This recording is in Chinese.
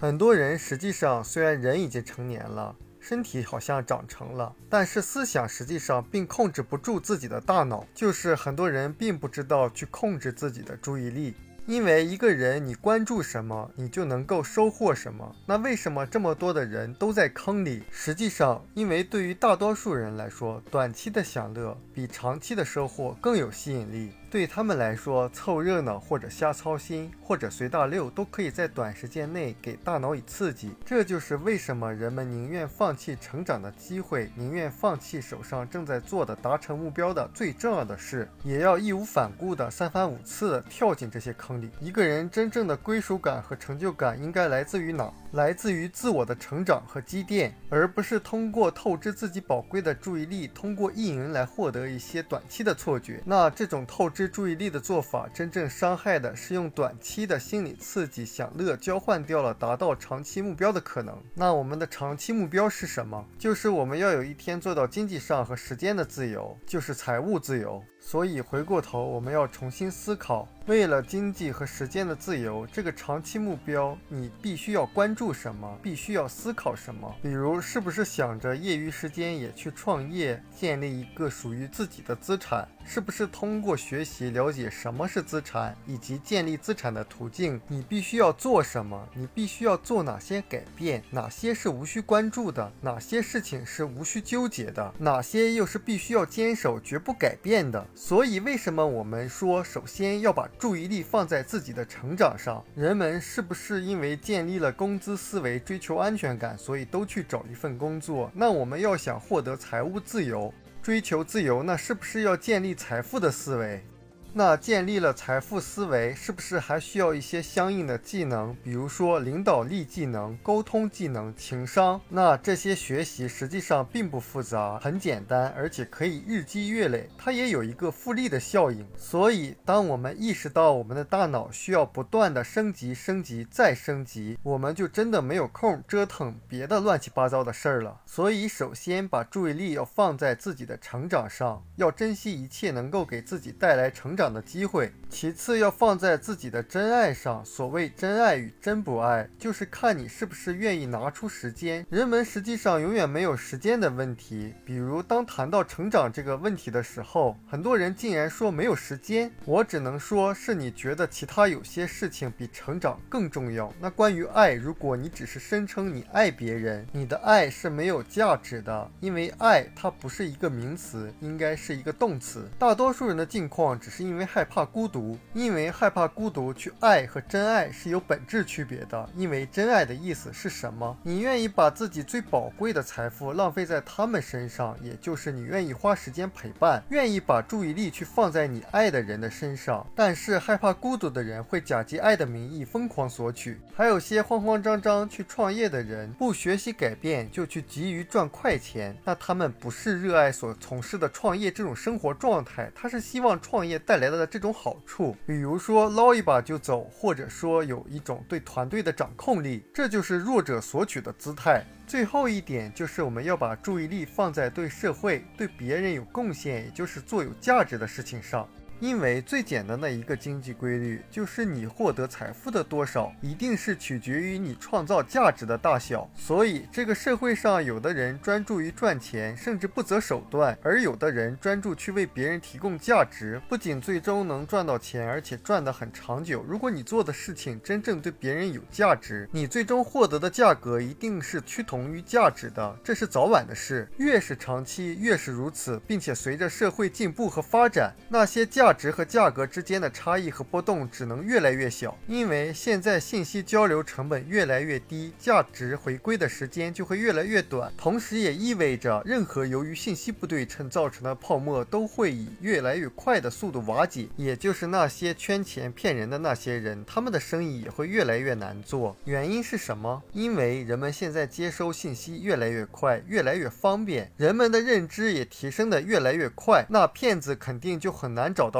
很多人实际上虽然人已经成年了，身体好像长成了，但是思想实际上并控制不住自己的大脑，就是很多人并不知道去控制自己的注意力。因为一个人，你关注什么，你就能够收获什么。那为什么这么多的人都在坑里？实际上，因为对于大多数人来说，短期的享乐比长期的收获更有吸引力。对他们来说，凑热闹或者瞎操心或者随大溜，都可以在短时间内给大脑以刺激。这就是为什么人们宁愿放弃成长的机会，宁愿放弃手上正在做的达成目标的最重要的事，也要义无反顾的三番五次的跳进这些坑里。一个人真正的归属感和成就感应该来自于哪？来自于自我的成长和积淀，而不是通过透支自己宝贵的注意力，通过意淫来获得一些短期的错觉。那这种透支注意力的做法，真正伤害的是用短期的心理刺激、享乐交换掉了达到长期目标的可能。那我们的长期目标是什么？就是我们要有一天做到经济上和时间的自由，就是财务自由。所以回过头，我们要重新思考。为了经济和时间的自由，这个长期目标，你必须要关注什么？必须要思考什么？比如，是不是想着业余时间也去创业，建立一个属于自己的资产？是不是通过学习了解什么是资产，以及建立资产的途径？你必须要做什么？你必须要做哪些改变？哪些是无需关注的？哪些事情是无需纠结的？哪些又是必须要坚守、绝不改变的？所以，为什么我们说，首先要把注意力放在自己的成长上？人们是不是因为建立了工资思维，追求安全感，所以都去找一份工作？那我们要想获得财务自由。追求自由，那是不是要建立财富的思维？那建立了财富思维，是不是还需要一些相应的技能？比如说领导力技能、沟通技能、情商。那这些学习实际上并不复杂，很简单，而且可以日积月累。它也有一个复利的效应。所以，当我们意识到我们的大脑需要不断的升级、升级再升级，我们就真的没有空折腾别的乱七八糟的事儿了。所以，首先把注意力要放在自己的成长上，要珍惜一切能够给自己带来成长。长的机会，其次要放在自己的真爱上。所谓真爱与真不爱，就是看你是不是愿意拿出时间。人们实际上永远没有时间的问题。比如，当谈到成长这个问题的时候，很多人竟然说没有时间。我只能说，是你觉得其他有些事情比成长更重要。那关于爱，如果你只是声称你爱别人，你的爱是没有价值的，因为爱它不是一个名词，应该是一个动词。大多数人的境况只是因。为害怕孤独，因为害怕孤独去爱和真爱是有本质区别的。因为真爱的意思是什么？你愿意把自己最宝贵的财富浪费在他们身上，也就是你愿意花时间陪伴，愿意把注意力去放在你爱的人的身上。但是害怕孤独的人会假借爱的名义疯狂索取，还有些慌慌张张去创业的人，不学习改变就去急于赚快钱，那他们不是热爱所从事的创业这种生活状态，他是希望创业带。来的这种好，处比如说捞一把就走，或者说有一种对团队的掌控力，这就是弱者索取的姿态。最后一点就是我们要把注意力放在对社会、对别人有贡献，也就是做有价值的事情上。因为最简单的一个经济规律就是，你获得财富的多少，一定是取决于你创造价值的大小。所以，这个社会上有的人专注于赚钱，甚至不择手段；而有的人专注去为别人提供价值，不仅最终能赚到钱，而且赚得很长久。如果你做的事情真正对别人有价值，你最终获得的价格一定是趋同于价值的，这是早晚的事。越是长期，越是如此，并且随着社会进步和发展，那些价。价值和价格之间的差异和波动只能越来越小，因为现在信息交流成本越来越低，价值回归的时间就会越来越短。同时，也意味着任何由于信息不对称造成的泡沫都会以越来越快的速度瓦解。也就是那些圈钱骗人的那些人，他们的生意也会越来越难做。原因是什么？因为人们现在接收信息越来越快，越来越方便，人们的认知也提升的越来越快，那骗子肯定就很难找到